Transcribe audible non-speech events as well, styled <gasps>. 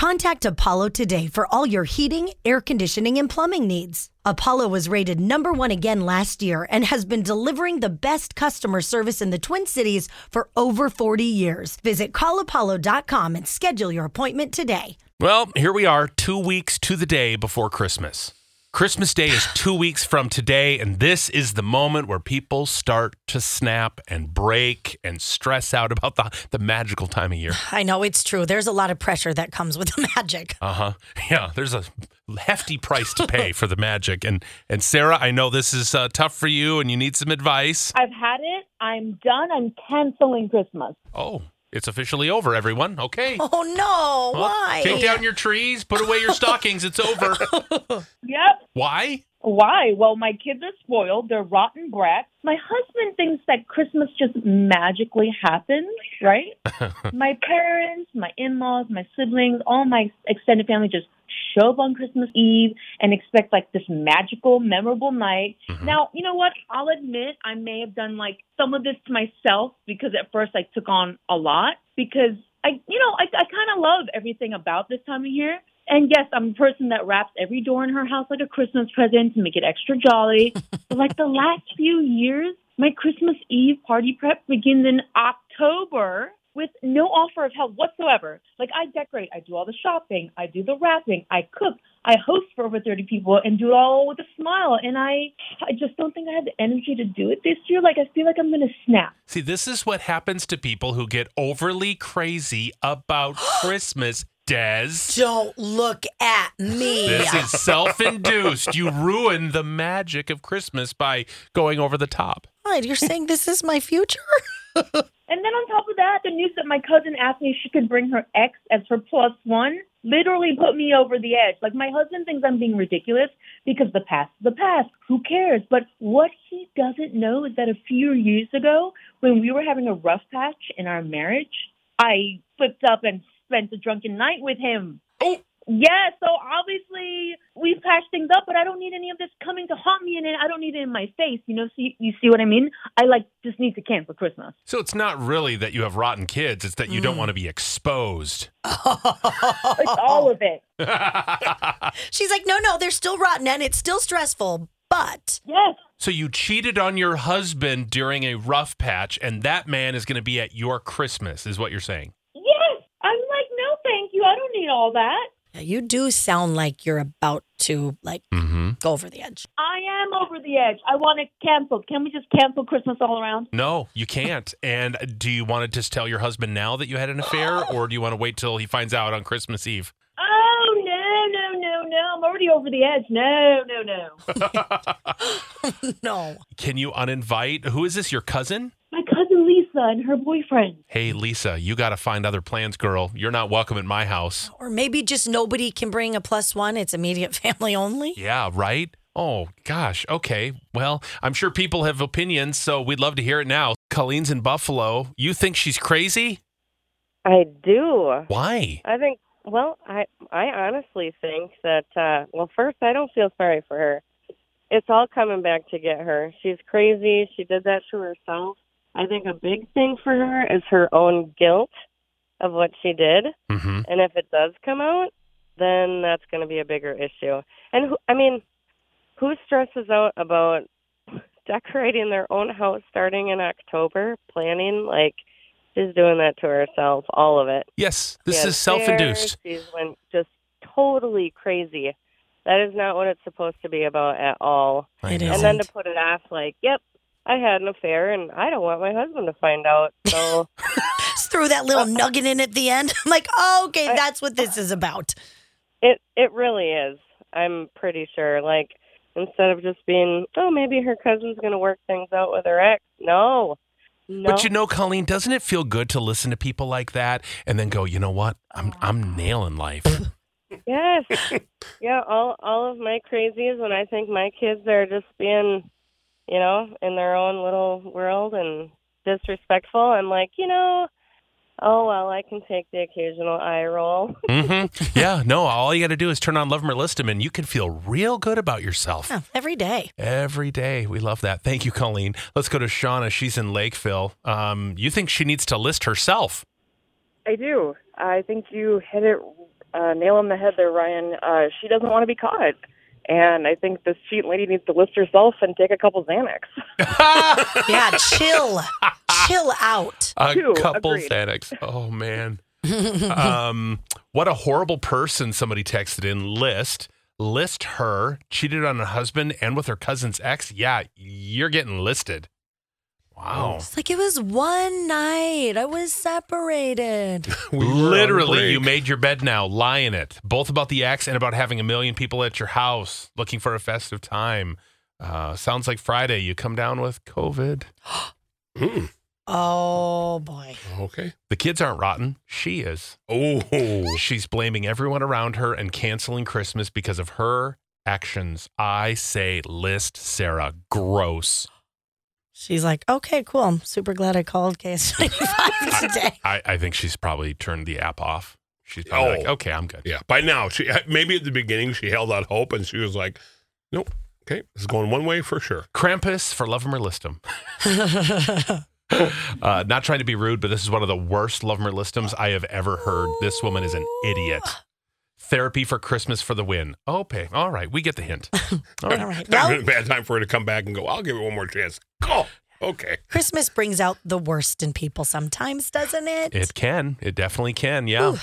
Contact Apollo today for all your heating, air conditioning, and plumbing needs. Apollo was rated number one again last year and has been delivering the best customer service in the Twin Cities for over 40 years. Visit callapollo.com and schedule your appointment today. Well, here we are, two weeks to the day before Christmas. Christmas Day is two weeks from today, and this is the moment where people start to snap and break and stress out about the, the magical time of year. I know it's true. There's a lot of pressure that comes with the <laughs> magic. Uh huh. Yeah, there's a hefty price to pay for the magic. And and Sarah, I know this is uh, tough for you, and you need some advice. I've had it. I'm done. I'm canceling Christmas. Oh, it's officially over, everyone. Okay. Oh no! Well, Why? Take down your trees, put away your stockings. It's over. <laughs> Yep. Why? Why? Well, my kids are spoiled. They're rotten brats. My husband thinks that Christmas just magically happens, right? <laughs> my parents, my in laws, my siblings, all my extended family just show up on Christmas Eve and expect like this magical, memorable night. Mhm. Now, you know what? I'll admit I may have done like some of this to myself because at first I took on a lot because I, you know, I, I kind of love everything about this time of year. And yes, I'm a person that wraps every door in her house like a Christmas present to make it extra jolly. <laughs> but like the last few years, my Christmas Eve party prep begins in October with no offer of help whatsoever. Like I decorate, I do all the shopping, I do the wrapping, I cook, I host for over 30 people and do it all with a smile. And I, I just don't think I have the energy to do it this year. Like I feel like I'm going to snap. See, this is what happens to people who get overly crazy about <gasps> Christmas. Des, Don't look at me. this is self-induced. You ruin the magic of Christmas by going over the top. What, You're saying this is my future? <laughs> And then on top of that, the news that my cousin asked me if she could bring her ex as her plus one literally put me over the edge. Like my husband thinks I'm being ridiculous because the past is the past. Who cares? But what he doesn't know is that a few years ago, when we were having a rough patch in our marriage, I flipped up and spent a drunken night with him. Oh. Yeah, so obviously we've patched things up, but I don't need any of this coming to haunt me, and I don't need it in my face. You know, see, you see what I mean? I like just need to cancel Christmas. So it's not really that you have rotten kids; it's that you don't mm. want to be exposed. <laughs> It's all of it. <laughs> She's like, no, no, they're still rotten and it's still stressful, but Yes. so you cheated on your husband during a rough patch, and that man is going to be at your Christmas, is what you're saying. Yes. I'm like, no, thank you. I don't need all that. Yeah, you do sound like you're about to like Mm-hmm. go over the edge. I am over the edge. I want it canceled. Can we just cancel Christmas all around? No, you can't. And do you want to just tell your husband now that you had an affair, <gasps> or do you want to wait till he finds out on Christmas Eve? Oh, no, no, no, no. I'm already over the edge. No, no, no. <laughs> <laughs> no. Can you uninvite? Who is this? Your cousin? My cousin Lisa and her boyfriend. Hey, Lisa, you got to find other plans, girl. You're not welcome at my house. Or maybe just nobody can bring a plus one. It's immediate <laughs> family only. Yeah, right? Oh, gosh. Okay. Well, I'm sure people have opinions, so we'd love to hear it now. Colleen's in Buffalo. You think she's crazy? I do. Why? I think. Well, I I honestly think that. uh Well, first, I don't feel sorry for her. It's all coming back to get her. She's crazy. She did that to herself. I think a big thing for her is her own guilt of what she did, Mm-hmm. and if it does come out, then that's going to be a bigger issue. And who, I mean, who stresses out about <laughs> decorating their own house starting in October, planning like she's doing that to herself, all of it. Yes, this She is self induced. She's went just totally crazy. That is not what it's supposed to be about at all. It And then Isn't. to put it off like, yep, I had an affair and I don't want my husband to find out. So <laughs> Just threw that little uh, nugget in at the end. <laughs> I'm like, oh, okay, that's what this is about. it it really is. I'm pretty sure. Like instead of just being, oh, maybe her cousin's going to work things out with her ex. No. No. But you know, Colleen, doesn't it feel good to listen to people like that and then go, you know what? I'm I'm nailing life. <laughs> Yes. yeah, all all of my crazies when I think my kids are just being, you know, in their own little world and disrespectful, I'm like, you know, oh well, I can take the occasional eye roll. <laughs> hmm Yeah, no, all you got to do is turn on Love 'em or List 'em and you can feel real good about yourself. Yeah, every day. Every day. We love that. Thank you, Colleen. Let's go to Shauna. She's in Lakeville. Um, you think she needs to list herself? I do. I think you hit it uh, nail on the head there, Ryan. Uh, she doesn't want to be caught. And I think this cheat lady needs to list herself and take a couple Xanax. <laughs> Yeah, chill. chill out. A Two, couple agreed. Xanax. Oh man. <laughs> um, what a horrible person somebody texted in. List. List her. Cheated on her husband and with her cousin's ex. Yeah, you're getting listed. Wow. It's like it was one night. I was separated. <laughs> We Literally, you made your bed now. Lie in it. Both about the ex and about having a million people at your house looking for a festive time. Uh, sounds like Friday. You come down with COVID. <gasps> Hmm, Oh boy. okay. The kids aren't rotten. She is. Oh, She's blaming everyone around her and canceling Christmas because of her actions. I say, list Sarah. Gross. She's like, okay, cool. I'm super glad I called KS95 <laughs> today. I, I think she's probably turned the app off. She's probably Oh. like, okay, I'm good. yeah. By now, she maybe at the beginning she held out hope, and she was like, "Nope, okay, this is going one way for sure." Krampus for love 'em or list 'em. <laughs> uh, not trying to be rude, but this is one of the worst love 'em or list 'ems I have ever heard. This woman is an idiot. Therapy for Christmas for the win. Okay, all right, we get the hint. All <laughs> All right. right. Not Well, a bad time for her to come back and go. I'll give it one more chance. Go. Okay. Christmas brings out the worst in people sometimes, doesn't it? It can. It definitely can. Yeah.